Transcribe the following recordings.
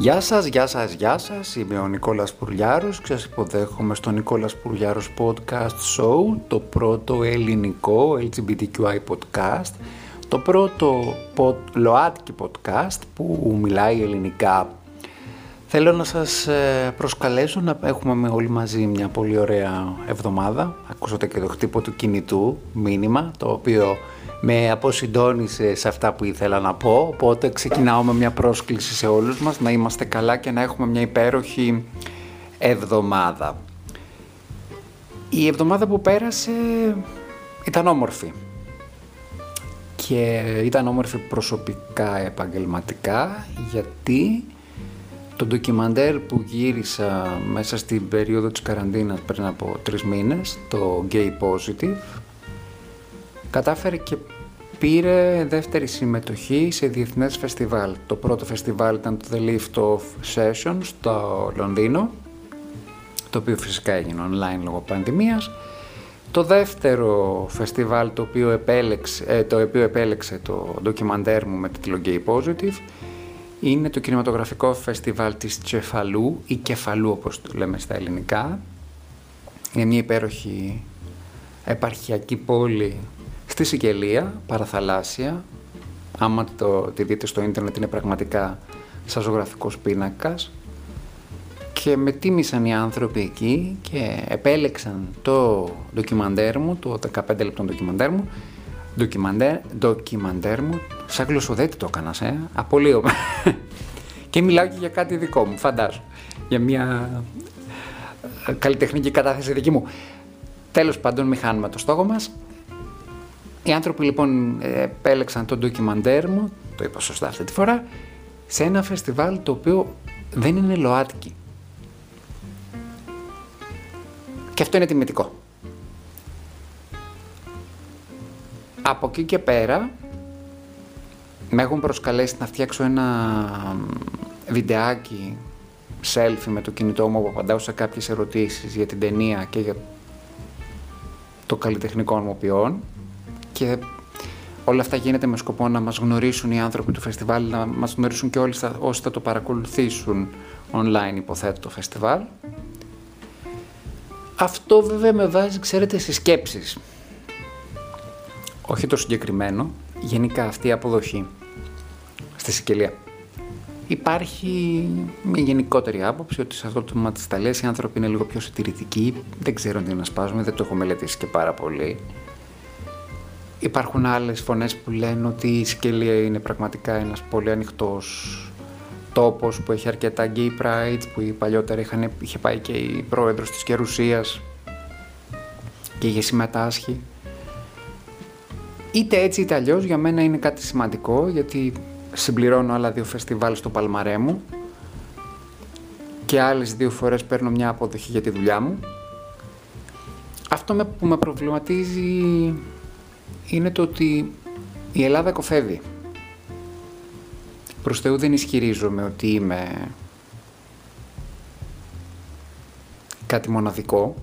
Γεια σας, γεια σας, γεια σας. Είμαι ο Νικόλας Πουρλιάρος και σας υποδέχομαι στο Νικόλας Πουρλιάρος Podcast Show, το πρώτο ελληνικό LGBTQI podcast, το πρώτο ΛΟΑΤΚΙ podcast που μιλάει ελληνικά. Θέλω να σας ε, προσκαλέσω να έχουμε όλοι μαζί μια πολύ ωραία εβδομάδα. Ακούσατε και το χτύπο του κινητού μήνυμα, το οποίο με αποσυντώνησε σε αυτά που ήθελα να πω, οπότε ξεκινάω με μια πρόσκληση σε όλους μας να είμαστε καλά και να έχουμε μια υπέροχη εβδομάδα. Η εβδομάδα που πέρασε ήταν όμορφη και ήταν όμορφη προσωπικά επαγγελματικά γιατί το ντοκιμαντέρ που γύρισα μέσα στην περίοδο της καραντίνας πριν από τρεις μήνες, το Gay Positive, κατάφερε και πήρε δεύτερη συμμετοχή σε διεθνές φεστιβάλ. Το πρώτο φεστιβάλ ήταν το The Lift of Sessions στο Λονδίνο, το οποίο φυσικά έγινε online λόγω πανδημίας. Το δεύτερο φεστιβάλ το οποίο επέλεξε ε, το, οποίο επέλεξε το ντοκιμαντέρ μου με τίτλο Gay Positive είναι το κινηματογραφικό φεστιβάλ της Τσεφαλού ή Κεφαλού όπως το λέμε στα ελληνικά. Είναι μια υπέροχη επαρχιακή πόλη στη Σικελία, παραθαλάσσια. Άμα το, τη δείτε στο ίντερνετ είναι πραγματικά σαν ζωγραφικός πίνακας. Και με τίμησαν οι άνθρωποι εκεί και επέλεξαν το ντοκιμαντέρ μου, το 15 λεπτό ντοκιμαντέρ μου, ντοκιμαντέρ, ντοκιμαντέρ μου, σαν γλωσσοδέτη το έκανας, ε, απολύομαι. και μιλάω και για κάτι δικό μου, φαντάζομαι, για μια καλλιτεχνική κατάθεση δική μου. Τέλος πάντων, μη χάνουμε το στόχο μας. Οι άνθρωποι λοιπόν επέλεξαν το ντοκιμαντέρ μου, το είπα σωστά αυτή τη φορά, σε ένα φεστιβάλ το οποίο δεν είναι ΛΟΑΤΚΙ. Και αυτό είναι τιμητικό. Από εκεί και πέρα με έχουν προσκαλέσει να φτιάξω ένα βιντεάκι selfie με το κινητό μου που απαντάω σε κάποιες ερωτήσεις για την ταινία και για το καλλιτεχνικό μου ποιόν και όλα αυτά γίνεται με σκοπό να μας γνωρίσουν οι άνθρωποι του φεστιβάλ, να μας γνωρίσουν και όλοι όσοι θα το παρακολουθήσουν online υποθέτω το φεστιβάλ. Αυτό βέβαια με βάζει, ξέρετε, στις σκέψεις. Όχι το συγκεκριμένο, γενικά αυτή η αποδοχή στη Σικελία. Υπάρχει μια γενικότερη άποψη ότι σε αυτό το τμήμα της Ιταλίας οι άνθρωποι είναι λίγο πιο συντηρητικοί. Δεν ξέρω τι να σπάζουμε, δεν το έχω μελετήσει και πάρα πολύ. Υπάρχουν άλλες φωνές που λένε ότι η Σικελία είναι πραγματικά ένας πολύ ανοιχτός τόπος που έχει αρκετά gay pride που παλιότερα είχαν, είχε πάει και η πρόεδρος της Κερουσίας και είχε συμμετάσχει. Είτε έτσι είτε αλλιώς για μένα είναι κάτι σημαντικό γιατί συμπληρώνω άλλα δύο φεστιβάλ στο Παλμαρέ μου και άλλες δύο φορές παίρνω μια αποδοχή για τη δουλειά μου. Αυτό που με προβληματίζει είναι το ότι η Ελλάδα κοφεύει. Προς Θεού δεν ισχυρίζομαι ότι είμαι κάτι μοναδικό,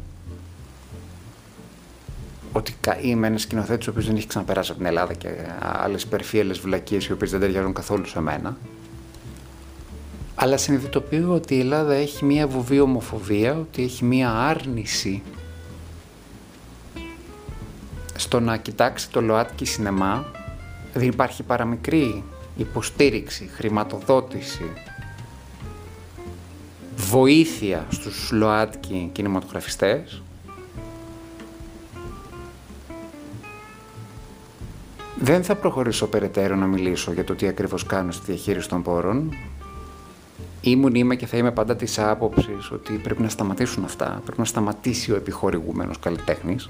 ότι είμαι ένας σκηνοθέτης ο οποίος δεν έχει ξαναπεράσει από την Ελλάδα και άλλες υπερφύελε βλακίες οι οποίες δεν ταιριάζουν καθόλου σε μένα. Αλλά συνειδητοποιώ ότι η Ελλάδα έχει μία βουβή ομοφοβία, ότι έχει μία άρνηση στο να κοιτάξει το ΛΟΑΤΚΙ σινεμά δεν υπάρχει παραμικρή υποστήριξη, χρηματοδότηση, βοήθεια στους ΛΟΑΤΚΙ κινηματογραφιστές Δεν θα προχωρήσω περαιτέρω να μιλήσω για το τι ακριβώς κάνω στη διαχείριση των πόρων. Ήμουν, είμαι και θα είμαι πάντα της άποψης ότι πρέπει να σταματήσουν αυτά. Πρέπει να σταματήσει ο επιχορηγούμενος καλλιτέχνης.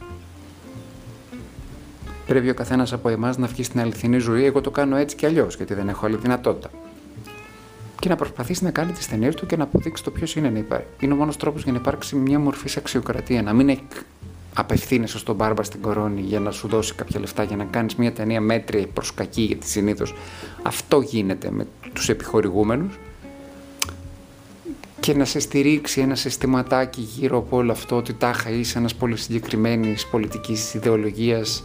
Πρέπει ο καθένας από εμάς να βγει στην αληθινή ζωή. Εγώ το κάνω έτσι και αλλιώς, γιατί δεν έχω άλλη δυνατότητα. Και να προσπαθήσει να κάνει τις ταινίες του και να αποδείξει το ποιος είναι να υπάρχει. Είναι ο μόνος τρόπος για να υπάρξει μια μορφή σε αξιοκρατία. Να μην απευθύνεσαι στον Μπάρμπα στην κορώνη για να σου δώσει κάποια λεφτά για να κάνεις μια ταινία μέτρια προς κακή, γιατί συνήθως αυτό γίνεται με τους επιχορηγούμενους. Και να σε στηρίξει ένα συστηματάκι γύρω από όλο αυτό ότι τάχα είσαι ένας πολύ συγκεκριμένης πολιτικής ιδεολογίας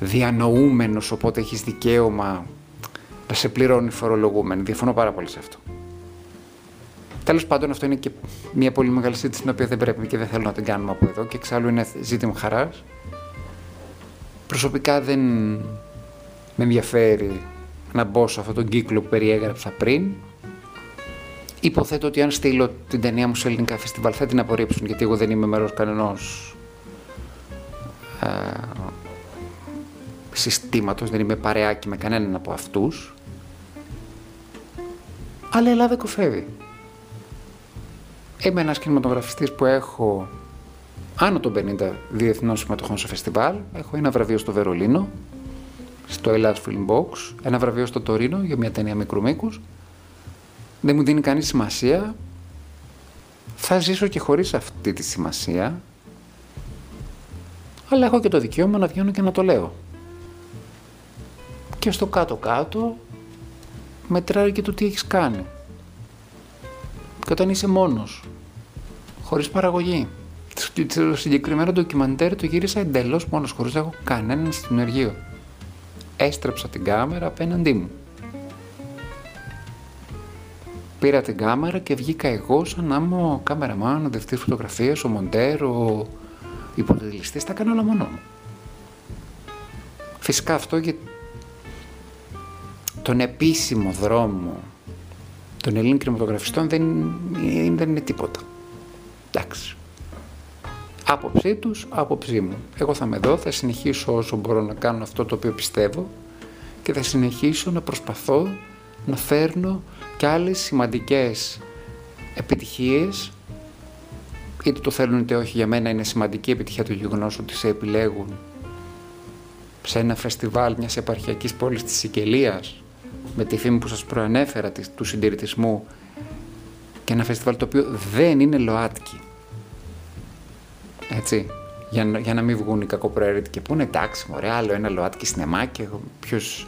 διανοούμενος, οπότε έχεις δικαίωμα να σε πληρώνει φορολογούμενο. Διαφωνώ πάρα πολύ σε αυτό. Τέλος πάντων, αυτό είναι και μια πολύ μεγάλη συζήτηση την οποία δεν πρέπει και δεν θέλω να την κάνουμε από εδώ και εξάλλου είναι ζήτημα χαράς. Προσωπικά δεν με ενδιαφέρει να μπω σε αυτόν τον κύκλο που περιέγραψα πριν. Υποθέτω ότι αν στείλω την ταινία μου σε ελληνικά φεστιβάλ θα την απορρίψουν γιατί εγώ δεν είμαι μέρος κανενός ε, συστήματος, δεν είμαι παρεάκι με κανέναν από αυτούς. Αλλά η Ελλάδα κοφεύει. Είμαι ένας κινηματογραφιστής που έχω άνω των 50 διεθνών συμμετοχών σε φεστιβάλ. Έχω ένα βραβείο στο Βερολίνο, στο Ελλάς Film Box, ένα βραβείο στο Τωρίνο για μια ταινία μικρού μήκους. Δεν μου δίνει κανείς σημασία. Θα ζήσω και χωρίς αυτή τη σημασία. Αλλά έχω και το δικαίωμα να βγαίνω και να το λέω. Και στο κάτω-κάτω μετράει και το τι έχεις κάνει. Και όταν είσαι μόνος, χωρίς παραγωγή. Το συγκεκριμένο ντοκιμαντέρ το γύρισα εντελώς μόνος, χωρίς να έχω κανέναν στην ενεργείο. Έστρεψα την κάμερα απέναντί μου. Πήρα την κάμερα και βγήκα εγώ σαν να είμαι ο κάμεραμάν, ο δευτής φωτογραφίας, ο μοντέρ, ο υποτελιστής, τα κάνω όλα μόνο μου. Φυσικά αυτό για τον επίσημο δρόμο των Ελλήνων κινηματογραφιστών δεν, δεν είναι τίποτα. Εντάξει. Άποψή τους, άποψή μου. Εγώ θα με δω, θα συνεχίσω όσο μπορώ να κάνω αυτό το οποίο πιστεύω και θα συνεχίσω να προσπαθώ να φέρνω και άλλες σημαντικές επιτυχίες είτε το θέλουν είτε όχι για μένα είναι σημαντική επιτυχία του γεγονός ότι σε επιλέγουν σε ένα φεστιβάλ μιας επαρχιακής πόλης της Σικελίας με τη φήμη που σας προανέφερα του συντηρητισμού και ένα φεστιβάλ το οποίο δεν είναι ΛΟΑΤΚΙ. Έτσι, για, για να μην βγουν οι κακοπροαίρετοι και πούνε εντάξει μωρέ άλλο ένα ΛΟΑΤΚΙ σινεμά και ποιος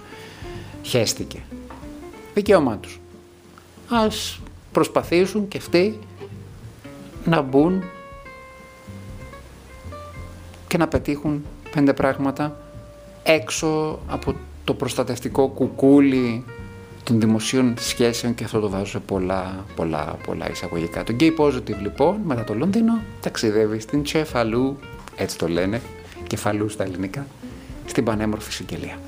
χέστηκε. Δικαίωμά τους. Ας προσπαθήσουν και αυτοί να μπουν και να πετύχουν πέντε πράγματα έξω από το προστατευτικό κουκούλι των δημοσίων σχέσεων και αυτό το βάζω σε πολλά, πολλά, πολλά εισαγωγικά. Το Gay Positive λοιπόν μετά το Λονδίνο ταξιδεύει στην Τσεφαλού, έτσι το λένε, κεφαλού στα ελληνικά, στην πανέμορφη Σικελία.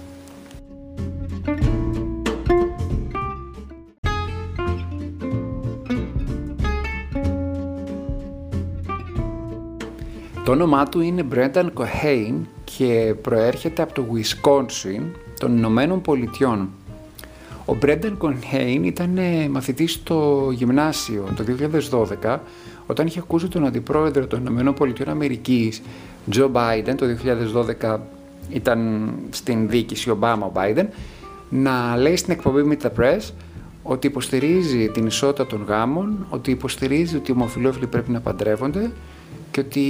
Το όνομά του είναι Brendan Cohane και προέρχεται από το Wisconsin των Ηνωμένων Πολιτειών. Ο Μπρένταν Κονχέιν ήταν ε, μαθητής στο γυμνάσιο το 2012 όταν είχε ακούσει τον αντιπρόεδρο των Ηνωμένων Πολιτειών Αμερικής Τζο Μπάιντεν, το 2012 ήταν στην διοίκηση Ομπάμα ο Μπάιντεν, να λέει στην εκπομπή Meet the Press ότι υποστηρίζει την ισότητα των γάμων, ότι υποστηρίζει ότι οι ομοφυλόφιλοι πρέπει να παντρεύονται και ότι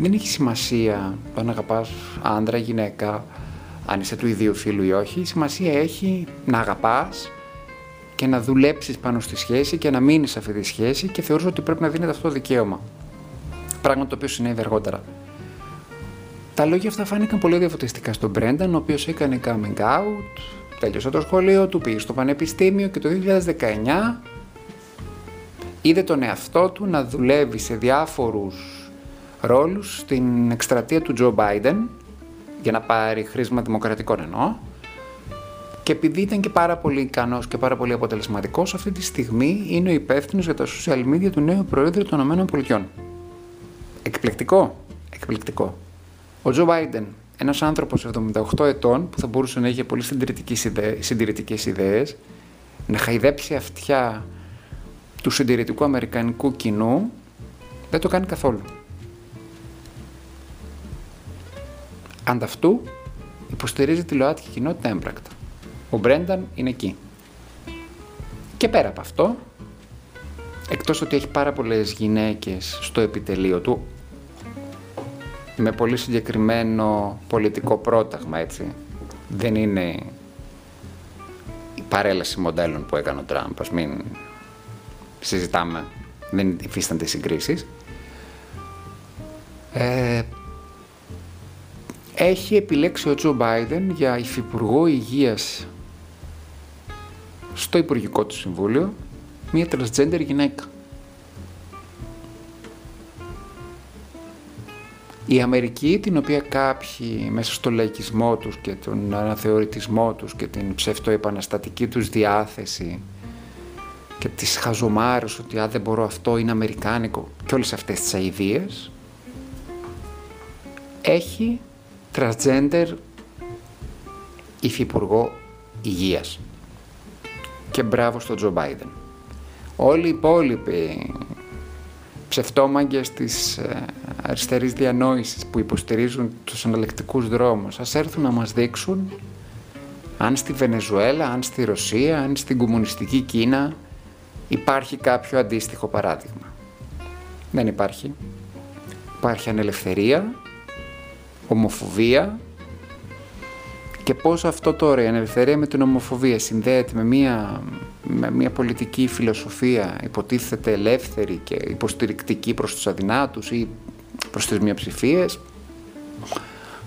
δεν έχει σημασία το αν αγαπάς άντρα, γυναίκα, αν είσαι του ιδίου φίλου ή όχι. Σημασία έχει να αγαπάς και να δουλέψεις πάνω στη σχέση και να μείνεις σε αυτή τη σχέση και θεωρείς ότι πρέπει να δίνεται αυτό το δικαίωμα. Πράγμα το οποίο συνέβη αργότερα. Τα λόγια αυτά φάνηκαν πολύ διαφωτιστικά στον Μπρένταν, ο οποίος έκανε coming out, τέλειωσε το σχολείο του, πήγε στο πανεπιστήμιο και το 2019 είδε τον εαυτό του να δουλεύει σε διάφορους ρόλους στην εκστρατεία του Τζο Μπάιντεν για να πάρει χρήσμα δημοκρατικών εννοώ. Και επειδή ήταν και πάρα πολύ ικανός και πάρα πολύ αποτελεσματικός, αυτή τη στιγμή είναι ο υπεύθυνος για τα social media του νέου Προέδρου των ΗΠΑ. Εκπληκτικό. Εκπληκτικό. Ο Τζο Μπάιντεν, ένας άνθρωπος 78 ετών που θα μπορούσε να είχε πολύ συντηρητικές ιδέες, να χαϊδέψει αυτιά του συντηρητικού αμερικανικού κοινού, δεν το κάνει καθόλου. Ανταυτού υποστηρίζει τη ΛΟΑΤΚΙ κοινότητα έμπρακτα. Ο Μπρένταν είναι εκεί. Και πέρα από αυτό, εκτός ότι έχει πάρα πολλές γυναίκες στο επιτελείο του, με πολύ συγκεκριμένο πολιτικό πρόταγμα, έτσι. Δεν είναι η παρέλαση μοντέλων που έκανε ο Τραμπ, ας μην συζητάμε, δεν υφίστανται συγκρίσεις. Ε, έχει επιλέξει ο Τζο Μπάιντεν για υφυπουργό υγείας στο Υπουργικό του Συμβούλιο μια transgender γυναίκα. Η Αμερική, την οποία κάποιοι μέσα στο λαϊκισμό τους και τον αναθεωρητισμό τους και την ψευτοεπαναστατική τους διάθεση και τις χαζομάρες ότι αν δεν μπορώ αυτό είναι αμερικάνικο και όλες αυτές τις αηδίες, έχει transgender υφυπουργό υγείας και μπράβο στον Τζο Μπάιντεν. Όλοι οι υπόλοιποι ψευτόμαγκες της ε, αριστερής διανόησης που υποστηρίζουν τους αναλεκτικούς δρόμους ας έρθουν να μας δείξουν αν στη Βενεζουέλα, αν στη Ρωσία, αν στην κομμουνιστική Κίνα υπάρχει κάποιο αντίστοιχο παράδειγμα. Δεν υπάρχει. Υπάρχει ανελευθερία, ομοφοβία και πώς αυτό τώρα η ανελευθερία με την ομοφοβία συνδέεται με μια, με μια πολιτική φιλοσοφία υποτίθεται ελεύθερη και υποστηρικτική προς τους αδυνάτους ή προς τις μειοψηφίες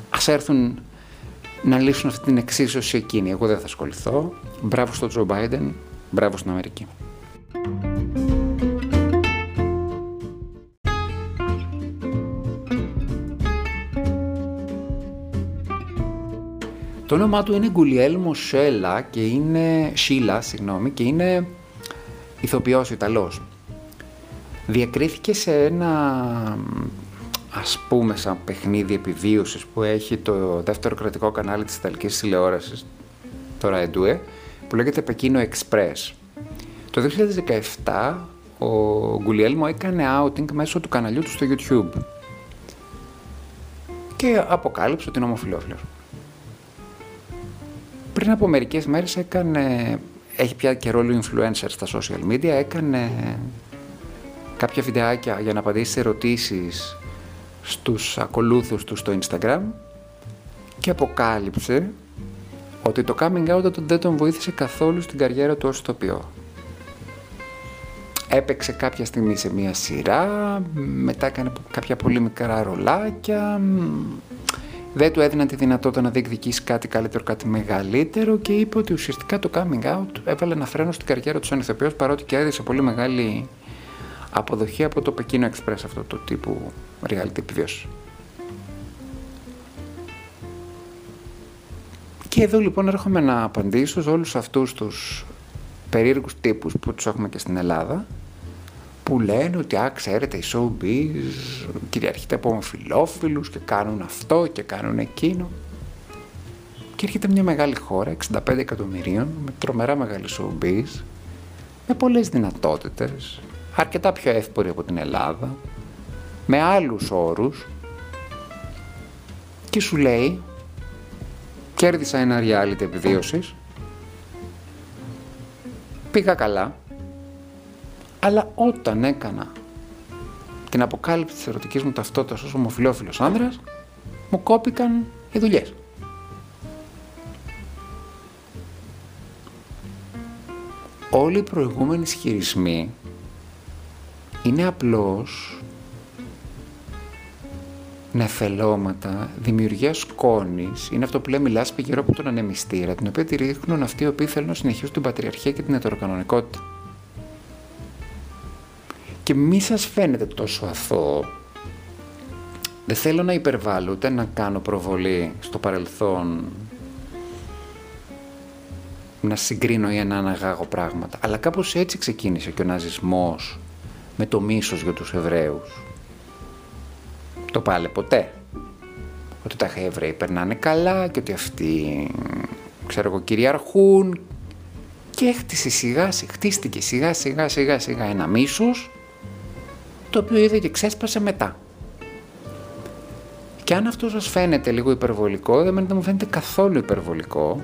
ας έρθουν να λύσουν αυτή την εξίσωση εκείνη. Εγώ δεν θα ασχοληθώ. Μπράβο στον Τζο Μπάιντεν, μπράβο στην Αμερική. Το όνομά του είναι Γκουλιέλμο Σέλα και είναι Σίλα, συγγνώμη, και είναι ηθοποιός Ιταλός. Διακρίθηκε σε ένα ας πούμε σαν παιχνίδι επιβίωσης που έχει το δεύτερο κρατικό κανάλι της Ιταλικής τηλεόρασης, το Ραεντούε, που λέγεται Πεκίνο Express. Το 2017 ο Γκουλιέλμο έκανε outing μέσω του καναλιού του στο YouTube και αποκάλυψε ότι είναι ομοφιλόφιλος. Πριν από μερικές μέρες έκανε, έχει πια και ρόλο influencer στα social media, έκανε κάποια βιντεάκια για να απαντήσει σε ερωτήσεις στους ακολούθους του στο Instagram και αποκάλυψε ότι το coming out δεν τον βοήθησε καθόλου στην καριέρα του ως ηθοποιό. Έπαιξε κάποια στιγμή σε μία σειρά, μετά έκανε κάποια πολύ μικρά ρολάκια, δεν του έδιναν τη δυνατότητα να διεκδικήσει κάτι καλύτερο, κάτι μεγαλύτερο και είπε ότι ουσιαστικά το coming out έβαλε ένα φρένο στην καριέρα του σαν ηθοποιός παρότι κέρδισε πολύ μεγάλη αποδοχή από το Πεκίνο Express αυτό το τύπου reality επιβίωση. Και εδώ λοιπόν έρχομαι να απαντήσω σε όλους αυτούς τους περίεργους τύπους που τους έχουμε και στην Ελλάδα που λένε ότι α, ξέρετε η showbiz κυριαρχείται από ομοφιλόφιλους και κάνουν αυτό και κάνουν εκείνο. Και έρχεται μια μεγάλη χώρα, 65 εκατομμυρίων, με τρομερά μεγάλη showbiz, με πολλές δυνατότητες, αρκετά πιο εύπορη από την Ελλάδα, με άλλους όρους. Και σου λέει κέρδισα ένα reality επιβίωσης, πήγα καλά, αλλά όταν έκανα την αποκάλυψη της ερωτικής μου ταυτότητας ως ομοφιλόφιλος άνδρας, μου κόπηκαν οι δουλειές. Όλοι οι προηγούμενοι ισχυρισμοί είναι απλώς νεφελώματα, δημιουργία σκόνης, είναι αυτό που λέμε λάσπη γύρω από τον ανεμιστήρα, την οποία τη ρίχνουν αυτοί οι οποίοι θέλουν να συνεχίσουν την πατριαρχία και την ετεροκανονικότητα. Και μη σας φαίνεται τόσο αθώο. Δεν θέλω να υπερβάλλω ούτε να κάνω προβολή στο παρελθόν να συγκρίνω ή να αναγάγω πράγματα. Αλλά κάπως έτσι ξεκίνησε και ο ναζισμός με το μίσος για τους Εβραίους. Το πάλε ποτέ. Ότι τα Εβραίοι περνάνε καλά και ότι αυτοί, ξέρω εγώ, κυριαρχούν και έχτισε σιγά, χτίστηκε σιγά σιγά σιγά σιγά ένα μίσος το οποίο είδε και ξέσπασε μετά. Και αν αυτό σας φαίνεται λίγο υπερβολικό, δεν μου φαίνεται καθόλου υπερβολικό,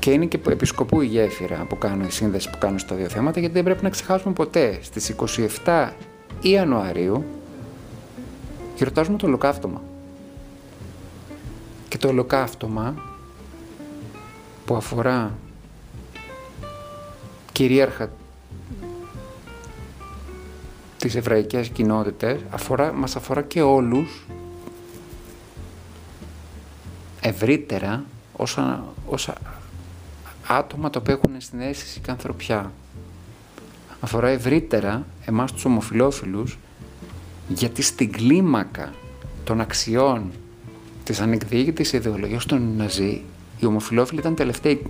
και είναι και επισκοπού η γέφυρα που κάνω, η σύνδεση που κάνω στα δύο θέματα, γιατί δεν πρέπει να ξεχάσουμε ποτέ. Στις 27 Ιανουαρίου γιορτάζουμε το ολοκαύτωμα. Και το ολοκαύτωμα που αφορά κυρίαρχα τις εβραϊκές κοινότητες αφορά, μας αφορά και όλους ευρύτερα όσα, όσα άτομα τα οποία έχουν συνέστηση και ανθρωπιά. Αφορά ευρύτερα εμάς τους ομοφιλόφιλους Γιατί στην κλίμακα των αξιών της ανεκδιήγητης ιδεολογίας των Ναζί, οι ομοφιλόφιλοι ήταν τελευταίοι,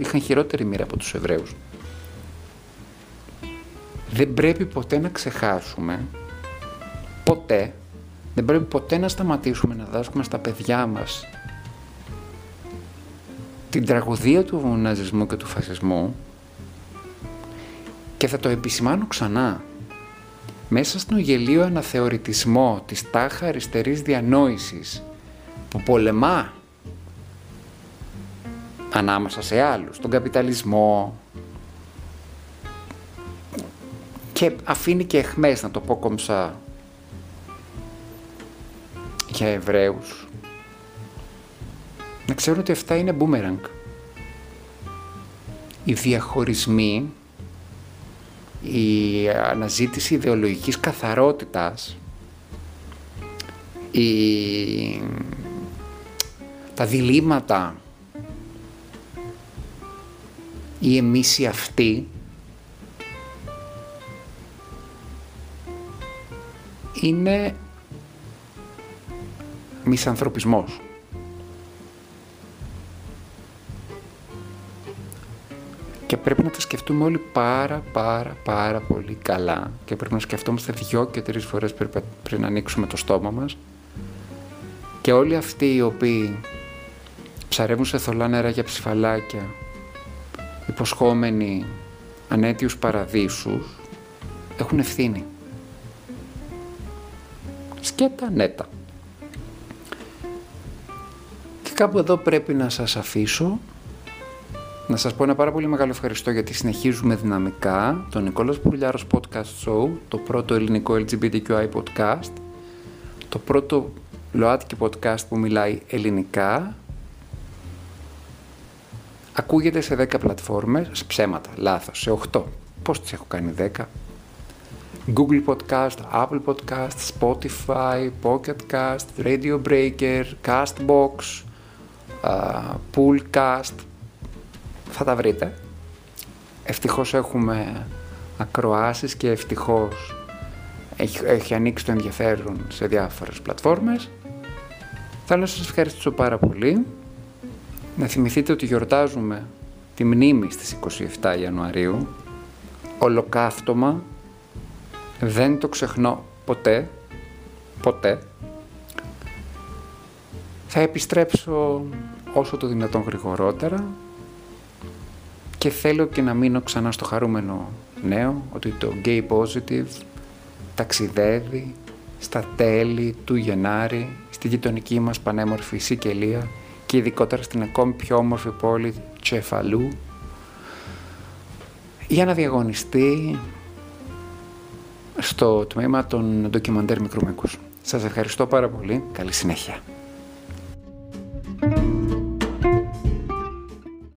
είχαν χειρότερη μοίρα από τους Εβραίους. Δεν πρέπει ποτέ να ξεχάσουμε, ποτέ, δεν πρέπει ποτέ να σταματήσουμε να δάσκουμε στα παιδιά μας την τραγωδία του ναζισμού και του φασισμού και θα το επισημάνω ξανά. Μέσα στον γελίο αναθεωρητισμό της τάχα αριστερής διανόησης που πολεμά ανάμεσα σε άλλους, τον καπιταλισμό και αφήνει και εχμές, να το πω κομψά, για Εβραίους. Να ξέρουν ότι αυτά είναι boomerang. Οι διαχωρισμοί, η αναζήτηση ιδεολογικής καθαρότητας, η... τα διλήμματα, η εμείς αυτή, είναι μισανθρωπισμός. Και πρέπει να τα σκεφτούμε όλοι πάρα πάρα πάρα πολύ καλά και πρέπει να σκεφτόμαστε δυο και τρεις φορές πριν να ανοίξουμε το στόμα μας και όλοι αυτοί οι οποίοι ψαρεύουν σε θολά νερά για ψηφαλάκια υποσχόμενοι ανέτιους παραδείσους έχουν ευθύνη. Σκέτα νέτα. Και κάπου εδώ πρέπει να σας αφήσω να σας πω ένα πάρα πολύ μεγάλο ευχαριστώ γιατί συνεχίζουμε δυναμικά το Νικόλας Πουλιάρος Podcast Show, το πρώτο ελληνικό LGBTQI podcast, το πρώτο ΛΟΑΤΚΙ podcast που μιλάει ελληνικά. Ακούγεται σε 10 πλατφόρμες, ψέματα, λάθος, σε 8. Πώς τις έχω κάνει 10? Google Podcast, Apple Podcast, Spotify, Pocket Cast, Radio Breaker, Castbox, uh, Poolcast, θα τα βρείτε. Ευτυχώς έχουμε ακροάσεις και ευτυχώς έχει, έχει ανοίξει το ενδιαφέρον σε διάφορες πλατφόρμες. Θέλω να σας ευχαριστήσω πάρα πολύ. Να θυμηθείτε ότι γιορτάζουμε τη μνήμη στις 27 Ιανουαρίου. Ολοκαύτωμα. Δεν το ξεχνώ ποτέ. Ποτέ. Θα επιστρέψω όσο το δυνατόν γρηγορότερα και θέλω και να μείνω ξανά στο χαρούμενο νέο ότι το Gay Positive ταξιδεύει στα τέλη του Γενάρη στη γειτονική μας πανέμορφη Σικελία και ειδικότερα στην ακόμη πιο όμορφη πόλη Τσεφαλού για να διαγωνιστεί στο τμήμα των ντοκιμαντέρ μικρού Σας ευχαριστώ πάρα πολύ. Καλή συνέχεια.